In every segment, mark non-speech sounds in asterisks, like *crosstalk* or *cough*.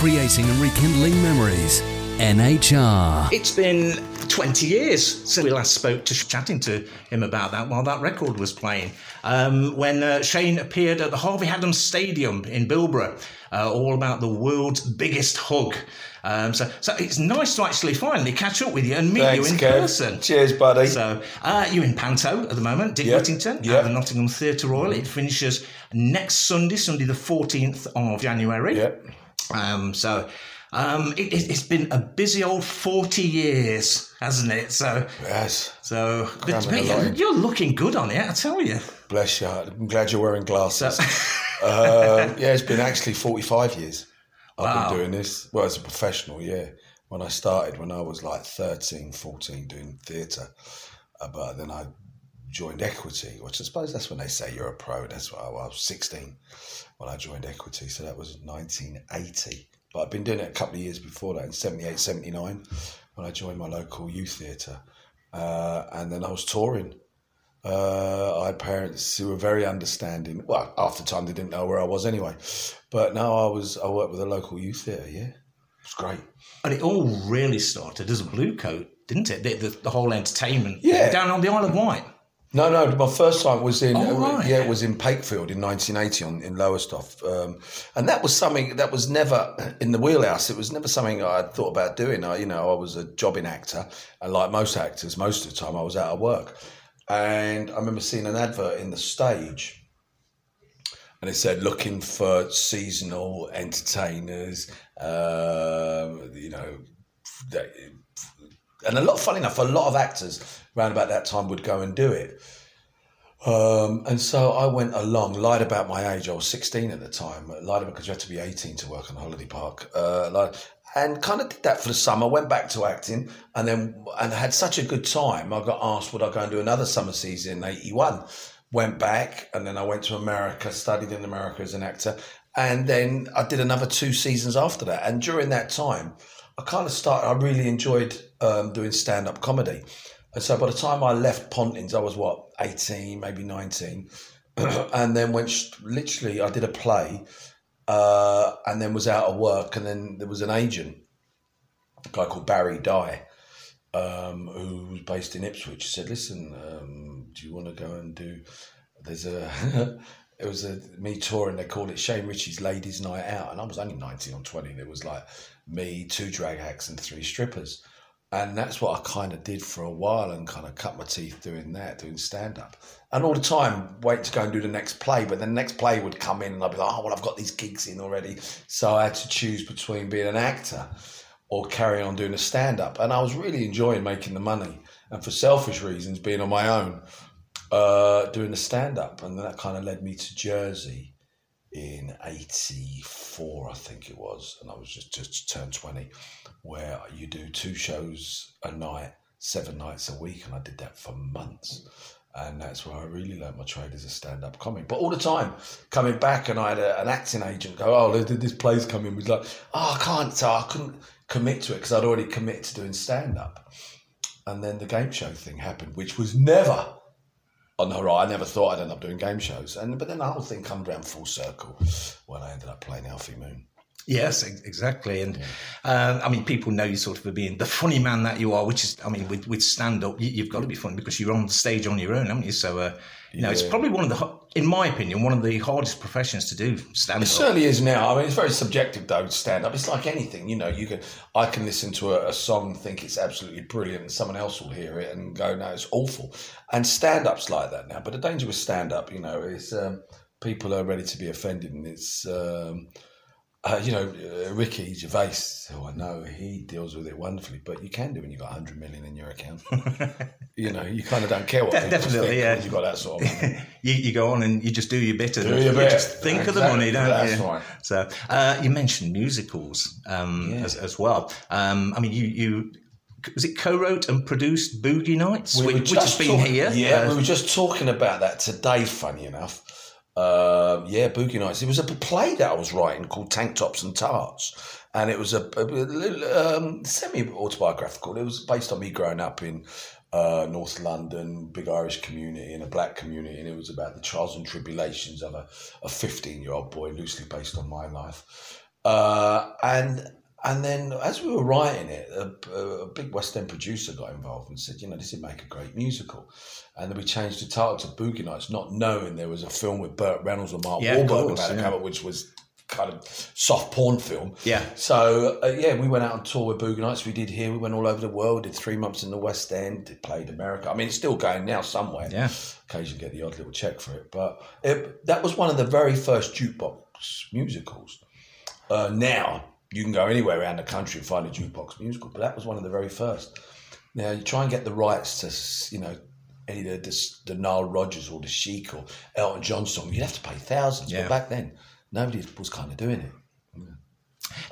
creating and rekindling memories. NHR. It's been 20 years since we last spoke to chatting to him about that while that record was playing. Um, when uh, Shane appeared at the Harvey Hadden Stadium in Bilborough, uh, all about the world's biggest hug. Um, so, so it's nice to actually finally catch up with you and meet Thanks, you in Kev. person. Cheers, buddy. So uh, you're in Panto at the moment, Dick Yeah, Whittington yeah. at the Nottingham Theatre Royal. It finishes next Sunday, Sunday the 14th of January. yeah. Um, so um, it, it's been a busy old 40 years, hasn't it? So, Yes. so but, Cramming mate, a lot you're, you're looking good on it, I tell you. Bless you. I'm glad you're wearing glasses. So, *laughs* um, yeah, it's been actually 45 years I've Wow. been doing this. Well, as a professional, yeah. When I started, when I was like 13, 14, doing theatre. Uh, but then I joined Equity, which I suppose that's when they say you're a pro. That's why I was 16 when I joined Equity. So that was 1980. But I've been doing it a couple of years before that, in 78, 79, when I joined my local youth theatre. Uh, and then I was touring. Uh, I had parents who were very understanding. Well, half the time they didn't know where I was anyway. But now I was, I worked with a local youth theatre, yeah. It was great. and it all really started as a blue coat, didn't it? The, the, the whole entertainment. Yeah. Down on the Isle of Wight. No, no. My first time was in Oh, uh, right. yeah, it was in Pakefield in 1980 on, in Lowestoft, um, and that was something that was never *clears throat* in the wheelhouse. It was never something I had thought about doing. I, you know, I was a jobbing actor, and like most actors, most of the time I was out of work. And I remember seeing an advert in the stage, and it said looking for seasonal entertainers. Um, you know, that, and a lot. Funny enough, a lot of actors around about that time would go and do it. Um, and so I went along, lied about my age. I was 16 at the time. Lied because you had to be 18 to work on Holiday Park. Uh, lied, and kind of did that for the summer. Went back to acting, and then and had such a good time. I got asked would I go and do another summer season in '81. Went back, and then I went to America, studied in America as an actor, and then I did another two seasons after that. And during that time, I kind of started. I really enjoyed um, doing stand up comedy. And so by the time I left Pontins, I was what, 18, maybe 19. *clears throat* and then went, literally, I did a play uh, and then was out of work. And then there was an agent, a guy called Barry Dye, um, who was based in Ipswich, said, listen, um, do you want to go and do, there's a, *laughs* it was a me touring, they called it Shane Richie's Ladies Night Out. And I was only 19 or 20. And it was like me, two drag acts and three strippers and that's what I kind of did for a while and kind of cut my teeth doing that, doing stand up. And all the time, wait to go and do the next play, but the next play would come in and I'd be like, oh, well, I've got these gigs in already. So I had to choose between being an actor or carry on doing a stand up. And I was really enjoying making the money and for selfish reasons, being on my own, uh, doing the stand up. And that kind of led me to Jersey in 84, I think it was. And I was just, just turned 20 where you do two shows a night, seven nights a week, and I did that for months. And that's where I really learned my trade as a stand-up comic. But all the time, coming back, and I had a, an acting agent go, "Oh, this play's coming." Was like, "Oh, I can't." So I couldn't commit to it because I'd already committed to doing stand-up. And then the game show thing happened, which was never on the horizon. I never thought I'd end up doing game shows. And but then the whole thing comes around full circle when I ended up playing Alfie Moon. Yes, exactly. And um, I mean, people know you sort of for being the funny man that you are, which is, I mean, with, with stand up, you, you've got to be funny because you're on the stage on your own, haven't you? So, uh, you know, it's probably one of the, in my opinion, one of the hardest professions to do stand up. It up. certainly is now. I mean, it's very subjective though. Stand up. It's like anything. You know, you can. I can listen to a, a song, think it's absolutely brilliant, and someone else will hear it and go, "No, it's awful." And stand up's like that now. But the danger with stand up, you know, is um, people are ready to be offended, and it's. Um, uh, you know, uh, Ricky Gervais, who I know, he deals with it wonderfully. But you can do when you've got 100 million in your account. *laughs* you know, you kind of don't care what De- definitely, yeah. you've got that sort of money. *laughs* you, you go on and you just do your bit and Do your you bit. just think of the money, don't That's you? right. So uh, you mentioned musicals um, Yeah. as, as well. Um, I mean, you you was it co-wrote and produced Boogie Nights, We which, which has just been talk- here. Yeah, Uh, we were just talking about that today. Funny enough, um, yeah, Boogie Nights. It was a play that I was writing called Tank Tops and Tarts, and it was a, a little, um, semi autobiographical. It was based on me growing up in uh, North London, big Irish community and a black community, and it was about the trials and tribulations of a, a 15 year old boy, loosely based on my life. Uh, and and then as we were writing it, a, a big West End producer got involved and said, you know, this would make a great musical. And then we changed the title to Boogie Nights, not knowing there was a film with Burt Reynolds and Mark Yeah, Wahlberg course, about yeah. which was kind of soft porn film. Yeah. So uh, yeah, we went out on tour with Boogie Nights. We did here. We went all over the world. Did three months in the West End. Played America. I mean, it's still going now somewhere. Yeah. Occasionally get the odd little check for it, but it, that was one of the very first jukebox musicals. Uh, now you can go anywhere around the country and find a jukebox musical, but that was one of the very first. Now you try and get the rights to, you know, any of the, the Nile Rodgers or the Chic or Elton John song. You'd have to pay thousands. Yeah. But back then, nobody was kind of doing it.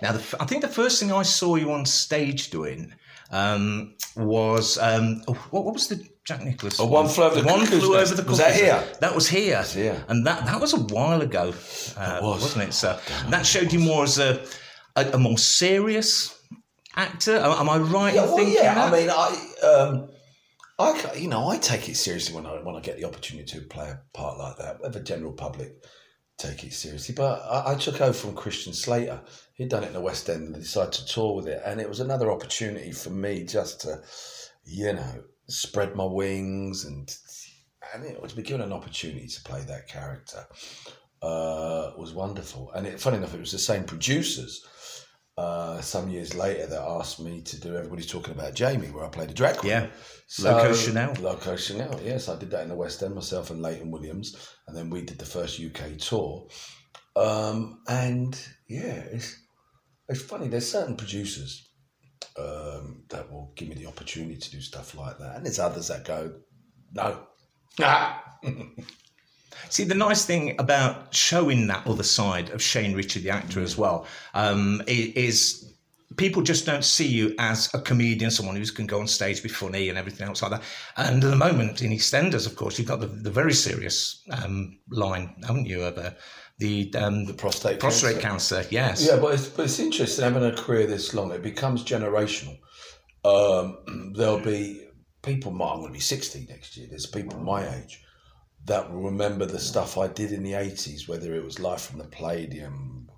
Now, the, I think the first thing I saw you on stage doing um, was um, oh, what, what was the Jack Nicholas? Oh, One Flew Over the One flew over the Was that here? That was here. here. and that that was a while ago, uh, was. wasn't it? So that showed you more as a a, a more serious actor. Am, am I right Yeah, in well, thinking yeah. that? I mean, I, um, I, you know, I take it seriously when I when I get the opportunity to play a part like that. Whether general public take it seriously, but I, I took over from Christian Slater. He'd done it in the West End and decided to tour with it, and it was another opportunity for me just to, you know, spread my wings and and it was be given an opportunity to play that character uh, was wonderful. And it, funny enough, it was the same producers uh, some years later that asked me to do Everybody's Talking About Jamie, where I played a drag queen. Yeah. Loco Chanelle. Loco Chanelle, yes. I did that in the West End, myself and Layton Williams. And then we did the first UK tour. Um, and yeah, it's, it's funny. There's certain producers um, that will give me the opportunity to do stuff like that. And there's others that go, no. Ah. *laughs* See, the nice thing about showing that other side of Shane Richie, the actor, as well, um, is people just don't see you as a comedian, someone who can go on stage, be funny, and everything else like that. And at the moment in EastEnders, of course, you've got the, the very serious um, line, haven't you, of uh, the um, the prostate prostate cancer. cancer. Yes. Yeah, but it's, but it's interesting having a career this long. It becomes generational. Um, *clears throat* there'll be people, my- I'm going to be 60 next year. There's people my age that will remember the stuff I did in the 80s, whether it was Live from the Palladium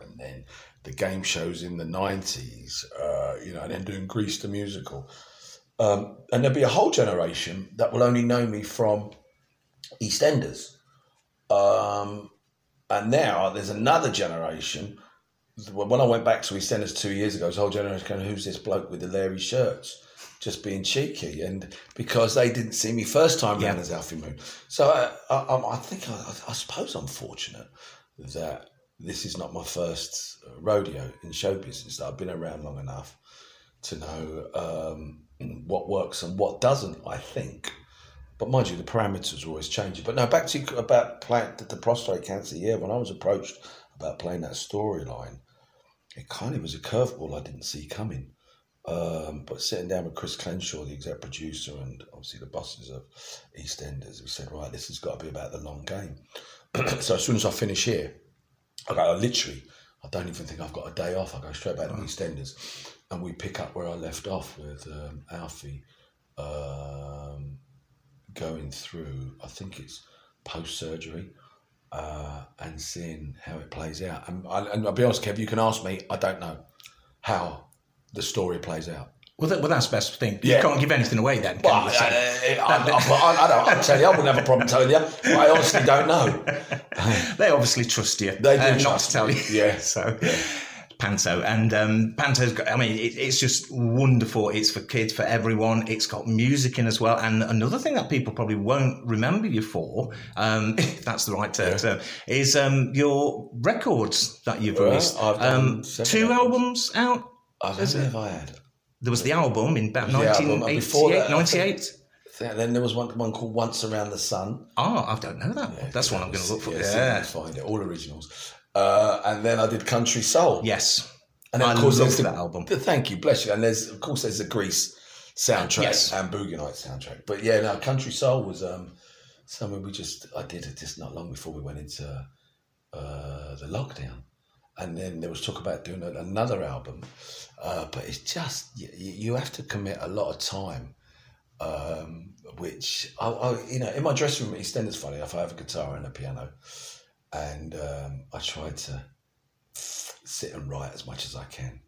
and then the game shows in the 90s, uh, you know, and then doing Grease the musical. Um, and there'll be a whole generation that will only know me from EastEnders. Um, and now there's another generation. When I went back to EastEnders two years ago, this whole generation going, "Who's this bloke with the Larry shirts?" Just being cheeky, and because they didn't see me first time round Yeah. as Alfie Moon, so I, I, I- I think I, I suppose I'm fortunate that this is not my first rodeo in show business. That I've been around long enough to know um, *clears throat* what works and what doesn't. I think. But mind you, the parameters are always changing. But now back to you about playing the, the prostate cancer. Yeah, when I was approached about playing that storyline, it kind of was a curveball I didn't see coming. Um, but sitting down with Chris Clenshaw, the exec producer, and obviously the bosses of EastEnders, we said, right, this has got to be about the long game. *clears throat* so as soon as I finish here, I go, I literally, I don't even think I've got a day off. I go straight back to EastEnders, and we pick up where I left off with um, Alfie. Um, going through, I think it's post surgery, uh, and seeing how it plays out. And, I, and I'll be honest, Kev, you can ask me, I don't know how the story plays out. Well, that, well, that's the best thing. Yeah. You can't give anything away then. You? I, I, I, I, don't, I'll tell you, I wouldn't have a problem telling you. But I honestly don't know. *laughs* they obviously trust you. They do uh, not to tell you. Yeah. *laughs* so Panto and um, Panto's got. I mean, it, it's just wonderful. It's for kids, for everyone. It's got music in as well. And another thing that people probably won't remember you for, um, *laughs* if that's the right term, term, is um, your records that you've Well, released. I've done Um, two albums out. How many have I had? There was the album in about The album, and before 1988, that, I think- 98. Then there was one, one called Once Around the Sun. Oh, I don't know that one. That's Yeah, one I'm going to look for. Yeah, Yeah. find it. All originals. Uh, and then I did Country Soul. Yes. And then, I of course, there's the, that album. the- thank you, bless you. And there's, of course, there's the Grease soundtrack Yes. and Boogie Nights soundtrack. But yeah, no, Country Soul was um, something we just I did it just not long before we went into uh, the lockdown, and then there was talk about doing another album. Uh, but it's just you, you have to commit a lot of time. Um, which I, I, you know, in my dressing room at EastEnders, funny enough, I have a guitar and a piano, and um, I try to sit and write as much as I can.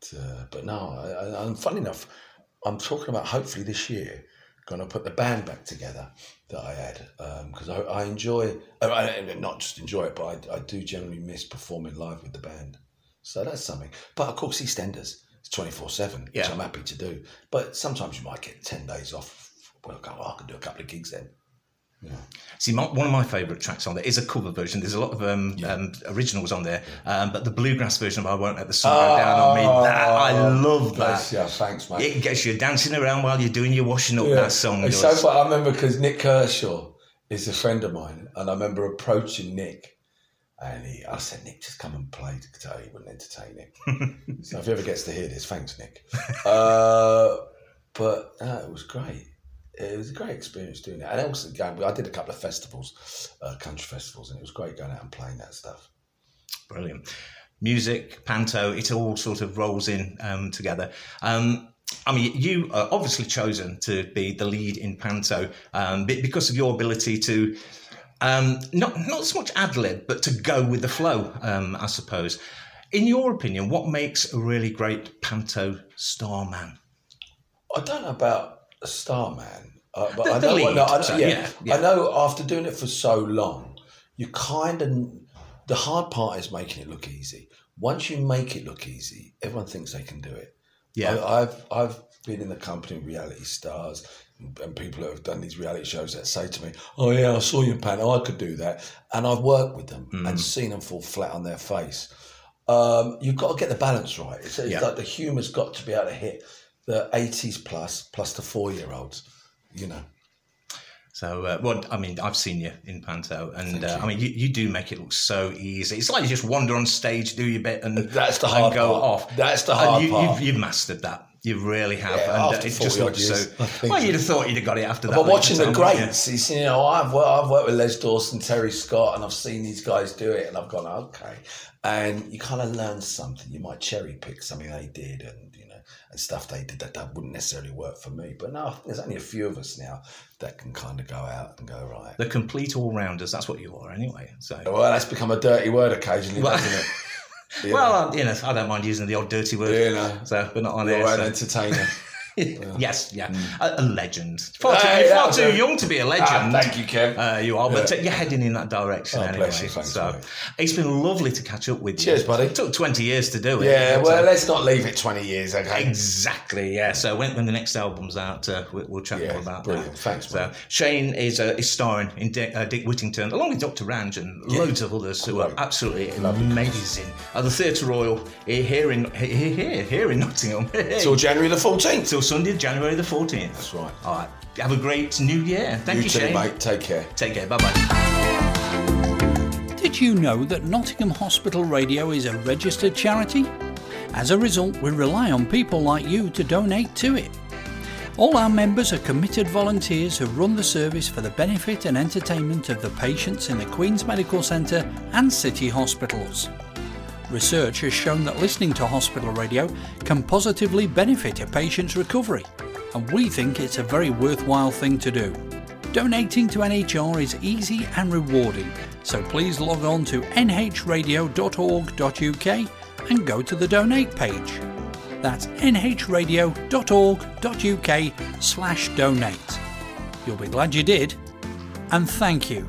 To, but no, I, I, am funny enough. I'm talking about hopefully this year going to put the band back together that I had because um, I, I, enjoy I, not just enjoy it, but I, I do generally miss performing live with the band. So that's something. But of course, EastEnders it's twenty four seven, which I'm happy to do. But sometimes you might get ten days off. Well, I can do a couple of gigs then. Yeah. See, my, one of my favourite tracks on there is a cover version. There's a lot of um, yeah. um, originals on there, um, but the bluegrass version of "I Won't Let the Sun Go Down on Me," that, I oh, love that. Yeah, thanks, mate. It gets you dancing around while you're doing your washing up. Yeah. That song. It's so fun. I remember because Nik Kershaw is a friend of mine, and I remember approaching Nik. And he, I said, Nik, just come and play the guitar. He wouldn't entertain it. *laughs* so if he ever gets to hear this, thanks, Nik. Uh, but uh, it was great it was a great experience doing it. And also, going, I did a couple of festivals, uh, country festivals, and it was great going out and playing that stuff. Brilliant. Music, panto, it all sort of rolls in um, together. Um, I mean, you are obviously chosen to be the lead in panto um, because of your ability to um, not not so much ad lib, but to go with the flow, um, I suppose. In your opinion, what makes a really great panto star man? I don't know about a star man, uh, but the, I know, lead, no, I know, yeah, yeah, yeah, I know. After doing it for so long, you kind of the hard part is making it look easy. Once you make it look easy, everyone thinks they can do it. Yeah, I, have I've been in the company of reality stars and people that have done these reality shows that say to me, "Oh yeah, I saw you in panto. I could do that," and I've worked with them mm. and seen them fall flat on their face. Um, you've got to get the balance right. It's, it's yeah. like the humour's got to be able to hit the 80s plus plus the four year olds, you know. So, uh, well, I mean, I've seen you in Panto, and uh, I mean, you, you do make it look so easy. It's like you just wander on stage, do your bit, and that's the hard go part. off. That's the hard you, part. You've, you've, mastered that. You really have, yeah, and uh, it just looks so. Well, you'd have thought you'd have got it after that. But watching the greats, it's, you know, I've worked, I've worked with Les Dawson, Terry Scott, and I've seen these guys do it, and I've gone, okay, and you kind of learn something. You might cherry pick something they did, and and stuff they did that, that wouldn't necessarily work for me. But no, there's only a few of us now that can kind of go out and go right. The complete all rounders. That's what you are anyway. So well, that's become a dirty word occasionally, doesn't it? You *laughs* well, uh, you know, I don't mind using the old dirty word. You know, so we're not on You're air. an so. entertainer. *laughs* yes, yeah, mm. a, a, legend. Far, too, you're far too young to be a ah, legend. Ah, thank you, Kev. Uh, you are, but uh, you're heading in that direction oh, anyway. You, thanks, so mate. it's been lovely to catch up with you. Cheers, buddy. It took 20 years to do it. Yeah, well, uh, let's not leave it 20 years, okay? Exactly. Yeah. So when, when the next album's out, uh, we'll, we'll, chat yeah, more about brilliant. that. Thanks. So Shane is uh, is starring in Dick, uh, Dick Whittington along with Dr. Ranj and yeah. loads of others who are absolutely amazing at the Theatre Royal here in here, here, here in Nottingham. *laughs* Till January the 14th. Till Sunday, January the 14th. That's right. All right. Have a great new year. Thank you, you too, Shane. mate. Take care. Take care. Bye bye. Did you know that Nottingham Hospital Radio is a registered charity? As a result, we rely on people like you to donate to it. All our members are committed volunteers who run the service for the benefit and entertainment of the patients in the Queen's Medical Centre and city hospitals. Research has shown that listening to hospital radio can positively benefit a patient's recovery and we think it's a very worthwhile thing to do. Donating to NHR is easy and rewarding, so please log on to nhradio.org.uk and go to the donate page. That's nhradio.org.uk slash donate. You'll be glad you did, and thank you.